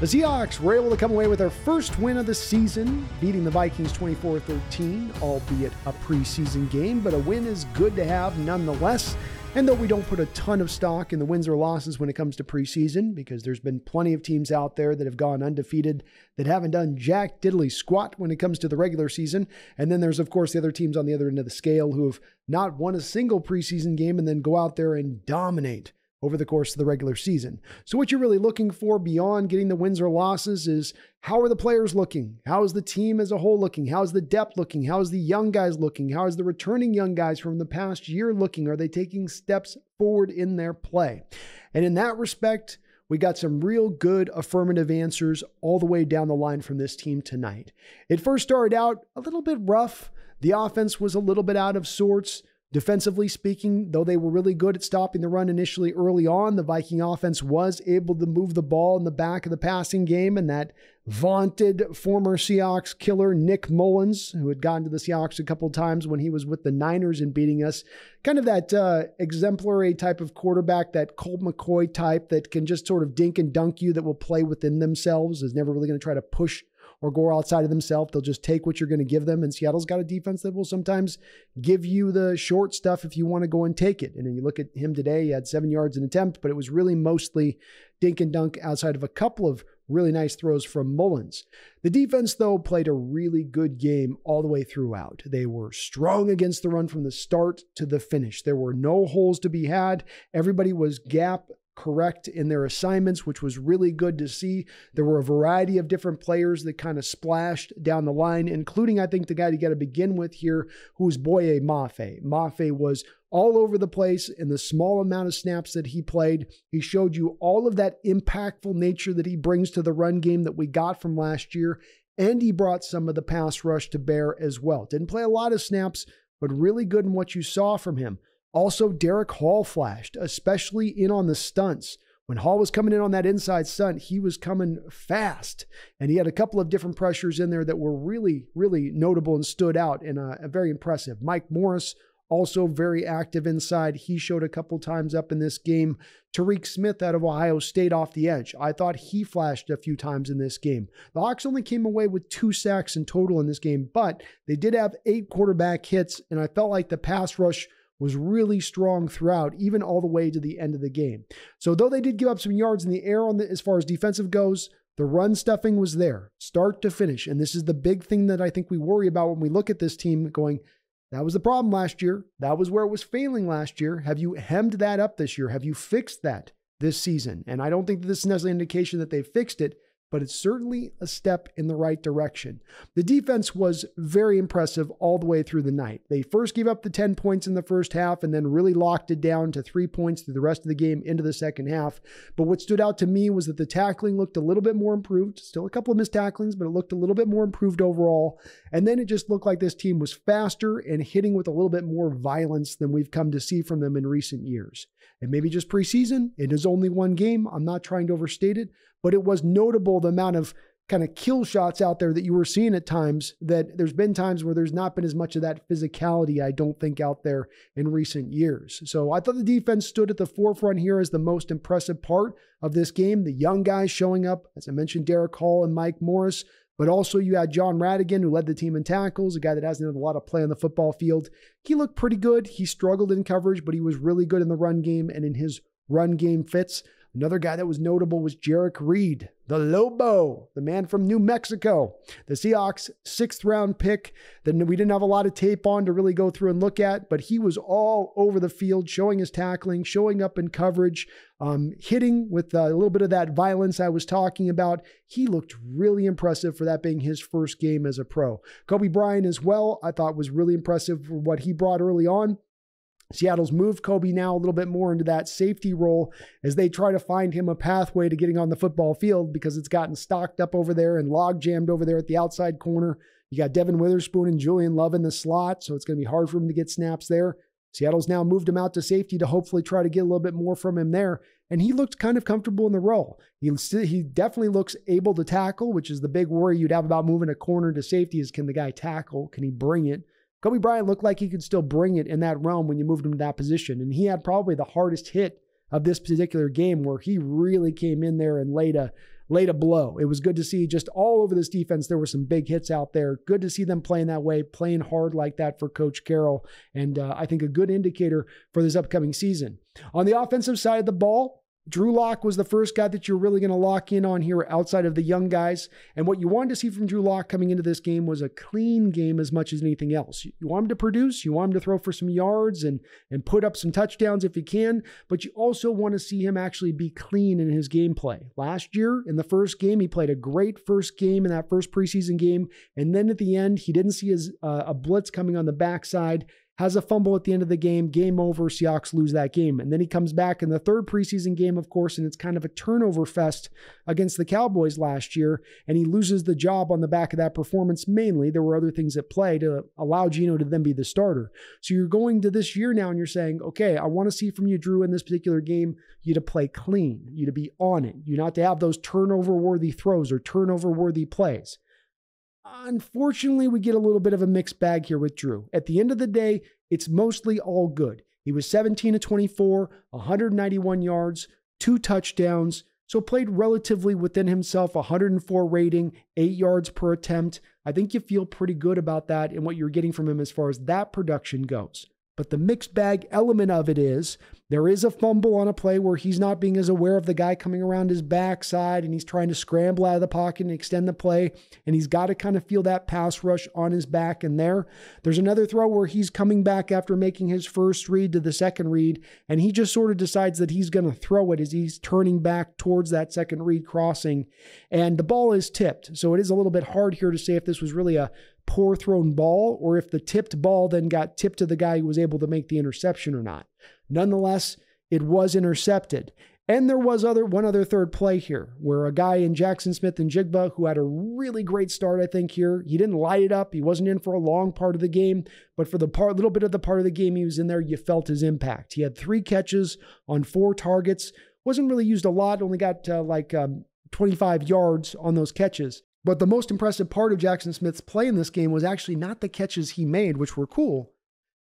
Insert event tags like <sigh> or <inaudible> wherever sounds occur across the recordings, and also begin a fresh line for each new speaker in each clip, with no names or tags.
The Seahawks were able to come away with their first win of the season, beating the Vikings 24 13, albeit a preseason game, but a win is good to have nonetheless. And though we don't put a ton of stock in the wins or losses when it comes to preseason, because there's been plenty of teams out there that have gone undefeated that haven't done jack diddly squat when it comes to the regular season. And then there's, of course, the other teams on the other end of the scale who have not won a single preseason game and then go out there and dominate over the course of the regular season. So, what you're really looking for beyond getting the wins or losses is how are the players looking? How is the team as a whole looking? How is the depth looking? How is the young guys looking? How is the returning young guys from the past year looking? Are they taking steps forward in their play? And in that respect, we got some real good affirmative answers all the way down the line from this team tonight. It first started out a little bit rough. The offense was a little bit out of sorts. Defensively speaking, though they were really good at stopping the run initially early on, the Viking offense was able to move the ball in the back of the passing game. And that vaunted former Seahawks killer, Nick Mullens, who had gotten to the Seahawks a couple times when he was with the Niners and beating us, kind of that uh, exemplary type of quarterback, that Colt McCoy type that can just sort of dink and dunk you, that will play within themselves, is never really going to try to push or go outside of themselves. They'll just take what you're going to give them. And Seattle's got a defense that will sometimes give you the short stuff if you want to go and take it. And then you look at him today, he had seven yards an attempt, but it was really mostly dink and dunk outside of a couple of really nice throws from Mullens. The defense, though, played a really good game all the way throughout. They were strong against the run from the start to the finish. There were no holes to be had. Everybody was gap correct in their assignments, which was really good to see. There were a variety of different players that kind of splashed down the line, including, I think, the guy you got to begin with here, who was Boye Mafe. Mafe was all over the place in the small amount of snaps that he played. He showed you all of that impactful nature that he brings to the run game that we got from last year. And he brought some of the pass rush to bear as well. Didn't play a lot of snaps, but really good in what you saw from him. Also, Derick Hall flashed, especially in on the stunts. When Hall was coming in on that inside stunt, he was coming fast. And he had a couple of different pressures in there that were really, really notable and stood out and uh, very impressive. Mike Morris, also very active inside. He showed a couple times up in this game. Tyreke Smith out of Ohio State off the edge. I thought he flashed a few times in this game. The Hawks only came away with two sacks in total in this game, but they did have eight quarterback hits, and I felt like the pass rush was really strong throughout, even all the way to the end of the game. So though they did give up some yards in the air on the, as far as defensive goes, the run stuffing was there, start to finish. And this is the big thing that I think we worry about when we look at this team going, that was the problem last year. That was where it was failing last year. Have you hemmed that up this year? Have you fixed that this season? And I don't think that this is necessarily an indication that they fixed it, but it's certainly a step in the right direction. The defense was very impressive all the way through the night. They first gave up the 10 points in the first half and then really locked it down to three points through the rest of the game into the second half. But what stood out to me was that the tackling looked a little bit more improved. Still a couple of missed tacklings, but it looked a little bit more improved overall. And then it just looked like this team was faster and hitting with a little bit more violence than we've come to see from them in recent years. And maybe just preseason, it is only one game. I'm not trying to overstate it, but it was notable the amount of kind of kill shots out there that you were seeing at times that there's been times where there's not been as much of that physicality I don't think out there in recent years. So I thought the defense stood at the forefront here as the most impressive part of this game. The young guys showing up, as I mentioned, Derick Hall and Mike Morris, but also you had Jon Rhattigan who led the team in tackles, a guy that hasn't had a lot of play on the football field. He looked pretty good. He struggled in coverage, but he was really good in the run game and in his run game fits. Another guy that was notable was Jerrick Reed, the Lobo, the man from New Mexico, the Seahawks sixth round pick that we didn't have a lot of tape on to really go through and look at, but he was all over the field, showing his tackling, showing up in coverage, um, hitting with a little bit of that violence I was talking about. He looked really impressive for that being his first game as a pro. Coby Bryant as well, I thought was really impressive for what he brought early on. Seattle's moved Coby now a little bit more into that safety role as they try to find him a pathway to getting on the football field because it's gotten stocked up over there and log jammed over there at the outside corner. You got Devon Witherspoon and Julian Love in the slot, so it's going to be hard for him to get snaps there. Seattle's now moved him out to safety to hopefully try to get a little bit more from him there. And he looked kind of comfortable in the role. He, he definitely looks able to tackle, which is the big worry you'd have about moving a corner to safety is can the guy tackle? Can he bring it? Coby Bryant looked like he could still bring it in that realm when you moved him to that position. And he had probably the hardest hit of this particular game where he really came in there and laid a laid a blow. It was good to see just all over this defense. There were some big hits out there. Good to see them playing that way, playing hard like that for Coach Carroll. And uh, I think a good indicator for this upcoming season. On the offensive side of the ball, Drew Lock was the first guy that you're really going to lock in on here outside of the young guys. And what you wanted to see from Drew Lock coming into this game was a clean game as much as anything else. You want him to produce, you want him to throw for some yards and, and put up some touchdowns if he can, but you also want to see him actually be clean in his gameplay. Last year, in the first game, he played a great first game in that first preseason game. And then at the end, he didn't see his, uh, a blitz coming on the backside has a fumble at the end of the game, game over, Seahawks lose that game. And then he comes back in the third preseason game, of course, and it's kind of a turnover fest against the Cowboys last year, and he loses the job on the back of that performance mainly. There were other things at play to allow Geno to then be the starter. So you're going to this year now and you're saying, okay, I want to see from you, Drew, in this particular game, you to play clean, you to be on it, you not to have those turnover worthy throws or turnover worthy plays. Unfortunately, we get a little bit of a mixed bag here with Drew. At the end of the day, it's mostly all good. He was 17 to 24, 191 yards, two touchdowns, so played relatively within himself, 104 rating, 8 yards per attempt. I think you feel pretty good about that and what you're getting from him as far as that production goes. But the mixed bag element of it is there is a fumble on a play where he's not being as aware of the guy coming around his backside and he's trying to scramble out of the pocket and extend the play. And he's got to kind of feel that pass rush on his back and there. There's another throw where he's coming back after making his first read to the second read. And he just sort of decides that he's going to throw it as he's turning back towards that second read crossing. And the ball is tipped. So it is a little bit hard here to say if this was really a poor thrown ball or if the tipped ball then got tipped to the guy who was able to make the interception or not. Nonetheless, it was intercepted. And there was other one other third play here where a guy in Jaxon Smith-Njigba who had a really great start, I think here. He didn't light it up. He wasn't in for a long part of the game, but for the part little bit of the part of the game he was in there, you felt his impact. He had three catches on four targets. Wasn't really used a lot, only got uh, like um, 25 yards on those catches. But the most impressive part of Jaxon Smith's play in this game was actually not the catches he made, which were cool.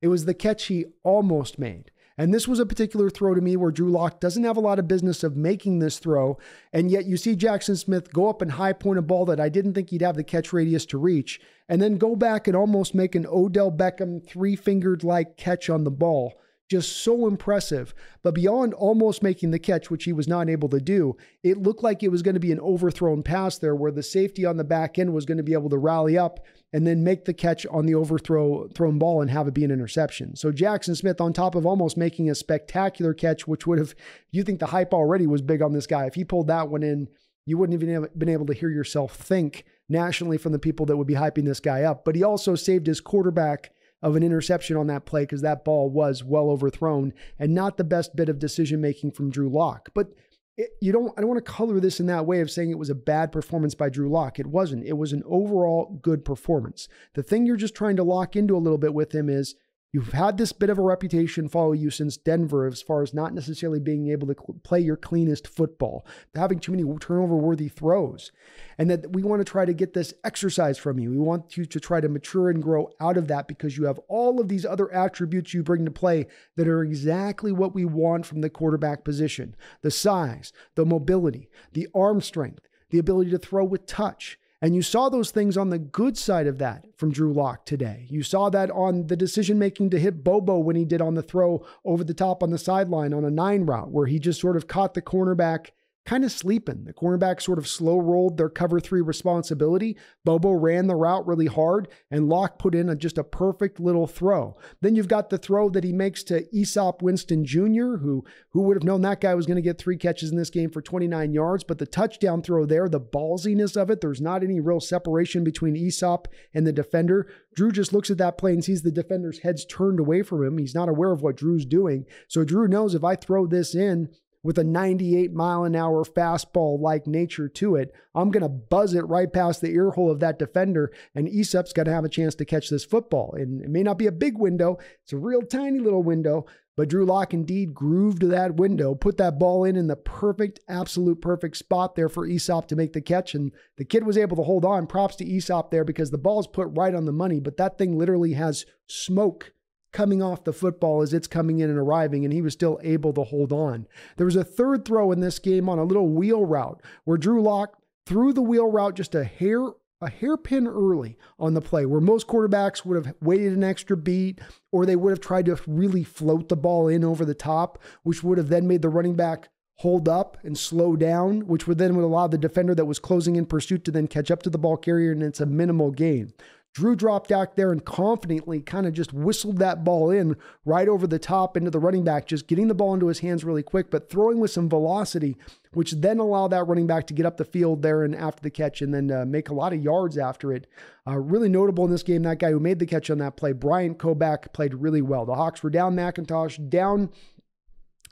It was the catch he almost made. And this was a particular throw to me where Drew Lock doesn't have a lot of business of making this throw. And yet you see Jaxon Smith go up and high point a ball that I didn't think he'd have the catch radius to reach, and then go back and almost make an Odell Beckham three fingered like catch on the ball just so impressive. But beyond almost making the catch, which he was not able to do, it looked like it was going to be an overthrown pass there where the safety on the back end was going to be able to rally up and then make the catch on the overthrow thrown ball and have it be an interception. So Jaxon Smith, on top of almost making a spectacular catch, which would have, you think the hype already was big on this guy. If he pulled that one in, you wouldn't even have been able to hear yourself think nationally from the people that would be hyping this guy up. But he also saved his quarterback of an interception on that play because that ball was well overthrown and not the best bit of decision making from Drew Lock. But it, you don't I don't want to color this in that way of saying it was a bad performance by Drew Lock. It wasn't. It was an overall good performance. The thing you're just trying to lock into a little bit with him is You've had this bit of a reputation follow you since Denver as far as not necessarily being able to play your cleanest football, having too many turnover worthy throws, and that we want to try to get this exercise from you. We want you to try to mature and grow out of that because you have all of these other attributes you bring to play that are exactly what we want from the quarterback position the size, the mobility, the arm strength, the ability to throw with touch. And you saw those things on the good side of that from Drew Lock today. You saw that on the decision making to hit Bobo when he did on the throw over the top on the sideline on a nine route, where he just sort of caught the cornerback kind of sleeping. The cornerback sort of slow rolled their cover three responsibility. Bobo ran the route really hard, and Lock put in a, just a perfect little throw. Then you've got the throw that he makes to Easop Winston Jr., who who would have known that guy was going to get three catches in this game for 29 yards. But the touchdown throw there, the ballsiness of it, there's not any real separation between Easop and the defender. Drew just looks at that play and sees the defender's heads turned away from him. He's not aware of what Drew's doing. So Drew knows if I throw this in, with a 98 mile an hour fastball like nature to it, I'm going to buzz it right past the ear hole of that defender, and Easop's going to have a chance to catch this football. And it may not be a big window, it's a real tiny little window, but Drew Lock indeed grooved that window, put that ball in in the perfect, absolute perfect spot there for Easop to make the catch. And the kid was able to hold on. Props to Easop there because the ball's put right on the money, but that thing literally has smoke coming off the football as it's coming in and arriving, and he was still able to hold on. There was a third throw in this game on a little wheel route where Drew Lock threw the wheel route just a hair a hairpin early on the play where most quarterbacks would have waited an extra beat or they would have tried to really float the ball in over the top, which would have then made the running back hold up and slow down, which would then would allow the defender that was closing in pursuit to then catch up to the ball carrier and it's a minimal gain. Drew dropped back there and confidently kind of just whistled that ball in right over the top into the running back, just getting the ball into his hands really quick, but throwing with some velocity, which then allowed that running back to get up the field there and after the catch and then uh, make a lot of yards after it. Uh, really notable in this game, that guy who made the catch on that play, Bryant Koback, played really well. The Hawks were down McIntosh, down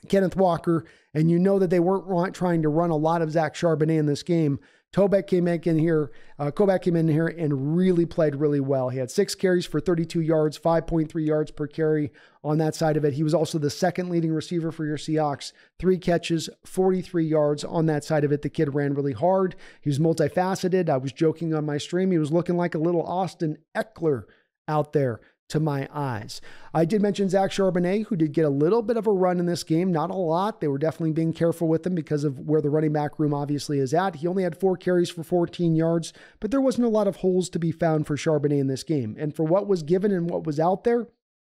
Kenneth Walker, and you know that they weren't trying to run a lot of Zach Charbonnet in this game. Tobek came in here, uh, Koback came in here and really played really well. He had six carries for 32 yards, 5.3 yards per carry on that side of it. He was also the second leading receiver for your Seahawks, three catches, 43 yards on that side of it. The kid ran really hard. He was multifaceted. I was joking on my stream. He was looking like a little Austin Ekeler out there to my eyes. I did mention Zach Charbonnet, who did get a little bit of a run in this game, not a lot. They were definitely being careful with him because of where the running back room obviously is at. He only had four carries for 14 yards, but there wasn't a lot of holes to be found for Charbonnet in this game. And for what was given and what was out there,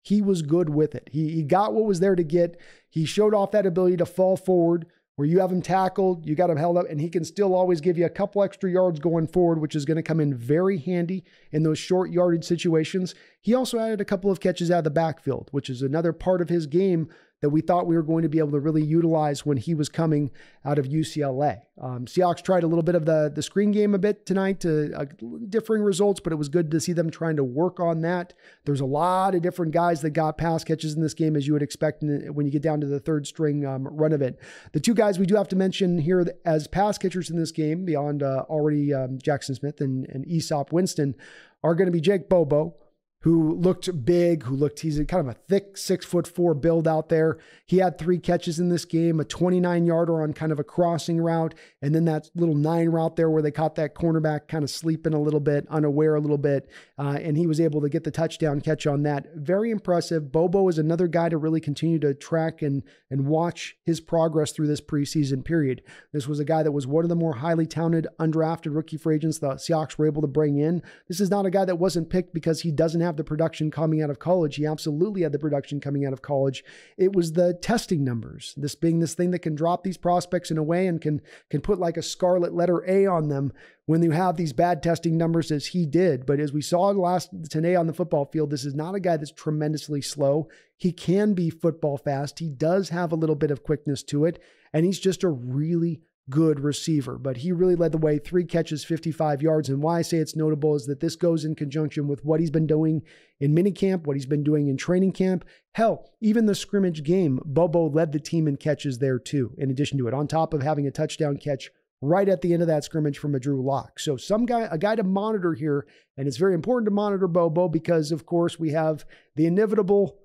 he was good with it. He, he got what was there to get. He showed off that ability to fall forward, where you have him tackled, you got him held up, and he can still always give you a couple extra yards going forward, which is going to come in very handy in those short yardage situations. He also added a couple of catches out of the backfield, which is another part of his game that we thought we were going to be able to really utilize when he was coming out of UCLA. Um, Seahawks tried a little bit of the, the screen game a bit tonight to uh, differing results, but it was good to see them trying to work on that. There's a lot of different guys that got pass catches in this game, as you would expect when you get down to the third string um, run of it. The two guys we do have to mention here as pass catchers in this game, beyond uh, already um, Jaxon Smith and, and Easop Winston, are going to be Jake Bobo who looked big, who looked, he's kind of a thick six foot four build out there. He had three catches in this game, a 29 yarder on kind of a crossing route, and then that little nine route there where they caught that cornerback kind of sleeping a little bit, unaware a little bit, uh, and he was able to get the touchdown catch on that. Very impressive. Bobo is another guy to really continue to track and, and watch his progress through this preseason period. This was a guy that was one of the more highly talented undrafted rookie free agents the Seahawks were able to bring in. This is not a guy that wasn't picked because he doesn't have have the production coming out of college. He absolutely had the production coming out of college. It was the testing numbers, this being this thing that can drop these prospects in a way and can can put like a scarlet letter A on them when you have these bad testing numbers as he did. But as we saw last today on the football field, this is not a guy that's tremendously slow. He can be football fast. He does have a little bit of quickness to it, and he's just a really good receiver, but he really led the way. Three catches, 55 yards. And why I say it's notable is that this goes in conjunction with what he's been doing in minicamp, what he's been doing in training camp. Hell, even the scrimmage game, Bobo led the team in catches there too, in addition to it, on top of having a touchdown catch right at the end of that scrimmage from a Drew Lock. So some guy, a guy to monitor here, and it's very important to monitor Bobo because, of course, we have the inevitable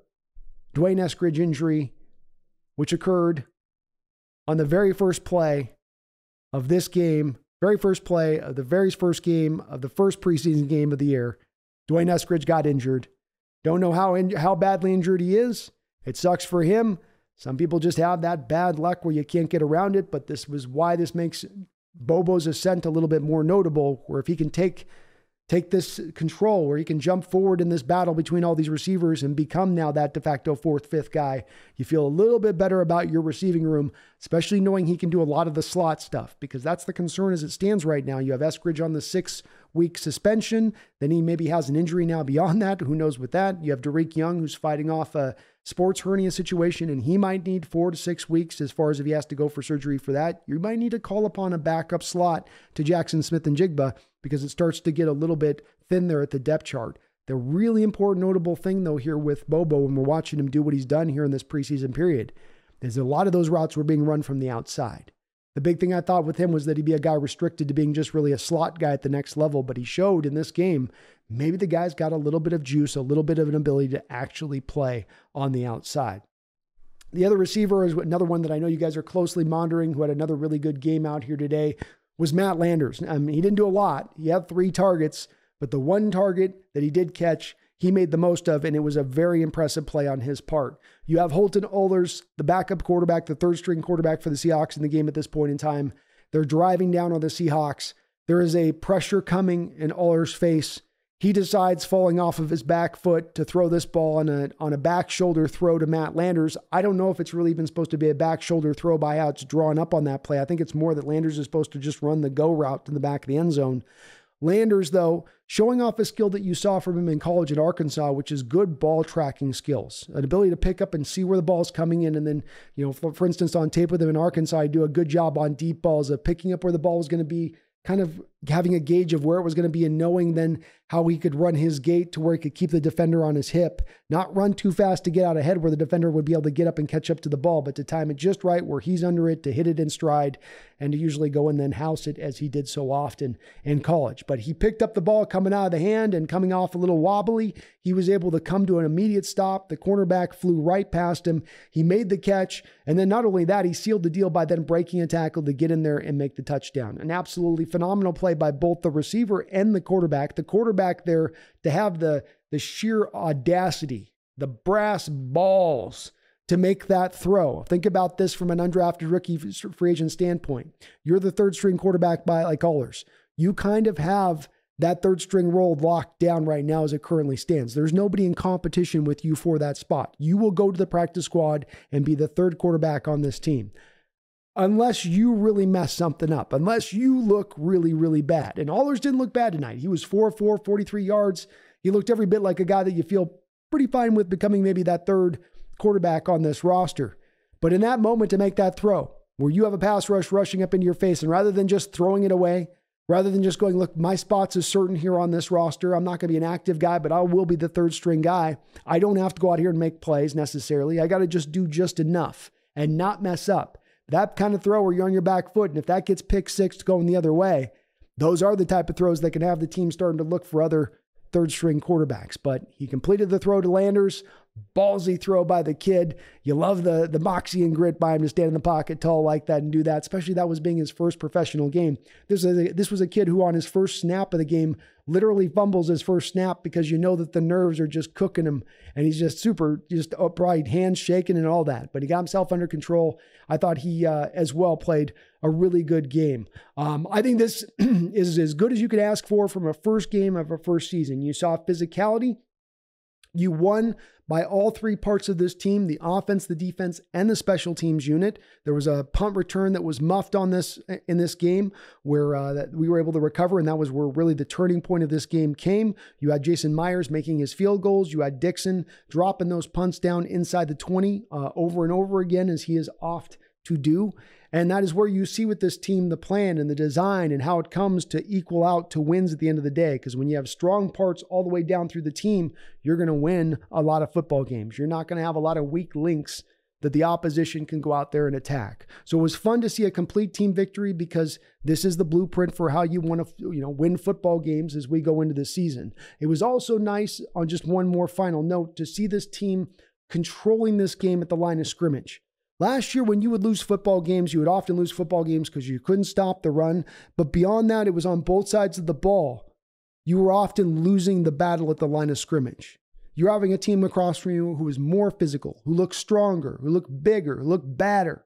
D'Wayne Eskridge injury, which occurred on the very first play of this game, very first play of the very first game of the first preseason game of the year. D'Wayne Eskridge got injured. Don't know how in, how badly injured he is. It sucks for him. Some people just have that bad luck where you can't get around it, but this was why this makes Bobo's ascent a little bit more notable, where if he can take take this control where he can jump forward in this battle between all these receivers and become now that de facto fourth, fifth guy. You feel a little bit better about your receiving room, especially knowing he can do a lot of the slot stuff, because that's the concern as it stands right now. You have Eskridge on the six week suspension. Then he maybe has an injury now beyond that. Who knows with that? You have Dareke Young, who's fighting off a sports hernia situation, and he might need four to six weeks as far as if he has to go for surgery for that. You might need to call upon a backup slot to Jaxon Smith-Njigba because it starts to get a little bit thin there at the depth chart. The really important, notable thing, though, here with Bobo, when we're watching him do what he's done here in this preseason period, is a lot of those routes were being run from the outside. The big thing I thought with him was that he'd be a guy restricted to being just really a slot guy at the next level, but he showed in this game maybe the guy's got a little bit of juice, a little bit of an ability to actually play on the outside. The other receiver is another one that I know you guys are closely monitoring, who had another really good game out here today, was Matt Landers. I mean, he didn't do a lot. He had three targets, but the one target that he did catch, he made the most of, and it was a very impressive play on his part. You have Holton Ahlers, the backup quarterback, the third string quarterback for the Seahawks in the game at this point in time. They're driving down on the Seahawks. There is a pressure coming in Ahlers' face. He decides, falling off of his back foot, to throw this ball on a on a back shoulder throw to Matt Landers. I don't know if it's really even supposed to be a back shoulder throw by how it's drawn up on that play. I think it's more that Landers is supposed to just run the go route to the back of the end zone. Landers, though, showing off a skill that you saw from him in college at Arkansas, which is good ball tracking skills, an ability to pick up and see where the ball's coming in. And then, you know, for, for instance, on tape with him in Arkansas, I do a good job on deep balls of picking up where the ball was going to be, kind of having a gauge of where it was going to be and knowing then how he could run his gait to where he could keep the defender on his hip, not run too fast to get out ahead where the defender would be able to get up and catch up to the ball, but to time it just right where he's under it to hit it in stride and to usually go and then house it as he did so often in college. But he picked up the ball coming out of the hand and coming off a little wobbly. He was able to come to an immediate stop. The cornerback flew right past him. He made the catch. And then not only that, he sealed the deal by then breaking a tackle to get in there and make the touchdown. An absolutely phenomenal play by both the receiver and the quarterback. The quarterback there to have the the sheer audacity, the brass balls to make that throw. Think about this from an undrafted rookie free agent standpoint. You're the third string quarterback by like Ahlers. You kind of have that third string role locked down right now as it currently stands. There's nobody in competition with you for that spot. You will go to the practice squad and be the third quarterback on this team unless you really mess something up, unless you look really, really bad. And Ahlers didn't look bad tonight. He was 4 4, 43 yards. He looked every bit like a guy that you feel pretty fine with becoming maybe that third quarterback on this roster. But in that moment to make that throw, where you have a pass rush rushing up into your face, and rather than just throwing it away, rather than just going, look, my spots is certain here on this roster. I'm not going to be an active guy, but I will be the third string guy. I don't have to go out here and make plays necessarily. I got to just do just enough and not mess up that kind of throw where you're on your back foot, and if that gets pick six going the other way, those are the type of throws that can have the team starting to look for other third string quarterbacks. But he completed the throw to Landers, ballsy throw by the kid. You love the the moxie and grit by him to stand in the pocket tall like that and do that, especially that was being his first professional game. This was a, this was a kid who on his first snap of the game literally fumbles his first snap because you know that the nerves are just cooking him and he's just super just upright, hands shaking and all that. But he got himself under control. I thought he uh, as well played a really good game. Um, I think this <clears throat> is as good as you could ask for from a first game of a first season. You saw physicality. You won by all three parts of this team the offense, the defense, and the special teams unit. There was a punt return that was muffed on this in this game where uh, that we were able to recover, and that was where really the turning point of this game came. You had Jason Myers making his field goals. You had Dickson dropping those punts down inside the 20 uh, over and over again as he is oft to do. And that is where you see with this team the plan and the design and how it comes to equal out to wins at the end of the day. Because when you have strong parts all the way down through the team, you're going to win a lot of football games. You're not going to have a lot of weak links that the opposition can go out there and attack. So it was fun to see a complete team victory because this is the blueprint for how you want to you know win football games as we go into the season. It was also nice on just one more final note to see this team controlling this game at the line of scrimmage. Last year, when you would lose football games, you would often lose football games because you couldn't stop the run. But beyond that, it was on both sides of the ball. You were often losing the battle at the line of scrimmage. You're having a team across from you who is more physical, who looks stronger, who look bigger, who look better.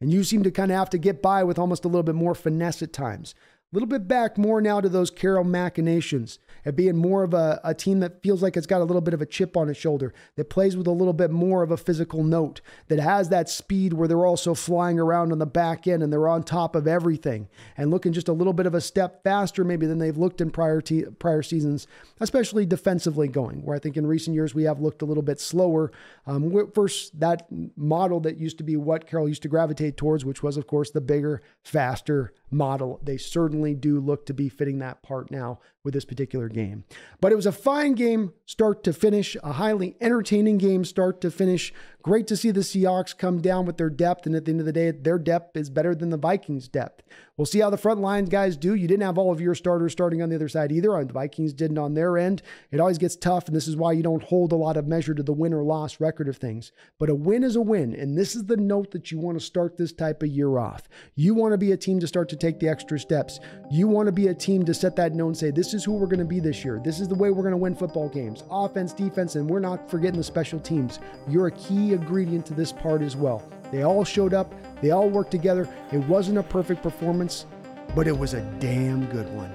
And you seem to kind of have to get by with almost a little bit more finesse at times. Little bit back more now to those Carroll machinations and being more of a, a team that feels like it's got a little bit of a chip on its shoulder, that plays with a little bit more of a physical note, that has that speed where they're also flying around on the back end and they're on top of everything and looking just a little bit of a step faster maybe than they've looked in prior prior seasons, especially defensively going, where I think in recent years we have looked a little bit slower. Um, first, that model that used to be what Carroll used to gravitate towards, which was, of course, the bigger, faster, model. They certainly do look to be fitting that part now with this particular game. But it was a fine game start to finish, a highly entertaining game start to finish. Great to see the Seahawks come down with their depth, and at the end of the day, their depth is better than the Vikings' depth. We'll see how the front lines guys do. You didn't have all of your starters starting on the other side either. The Vikings didn't on their end. It always gets tough, and this is why you don't hold a lot of measure to the win or loss record of things. But a win is a win, and this is the note that you want to start this type of year off. You want to be a team to start to take the extra steps. You want to be a team to set that note and say, this is who we're going to be this year. This is the way we're going to win football games. Offense, defense, and we're not forgetting the special teams. You're a key ingredient to this part as well. They all showed up, they all worked together. It wasn't a perfect performance, but it was a damn good one.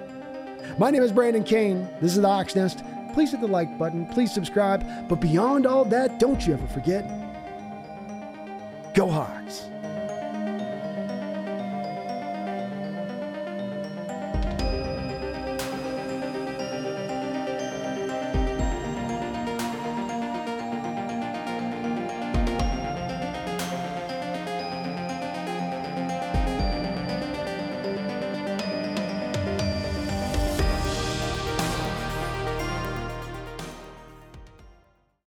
My name is Brandon Kane. This is the Hawks Nest. Please hit the like button, please subscribe. But beyond all that, don't you ever forget go Hawks.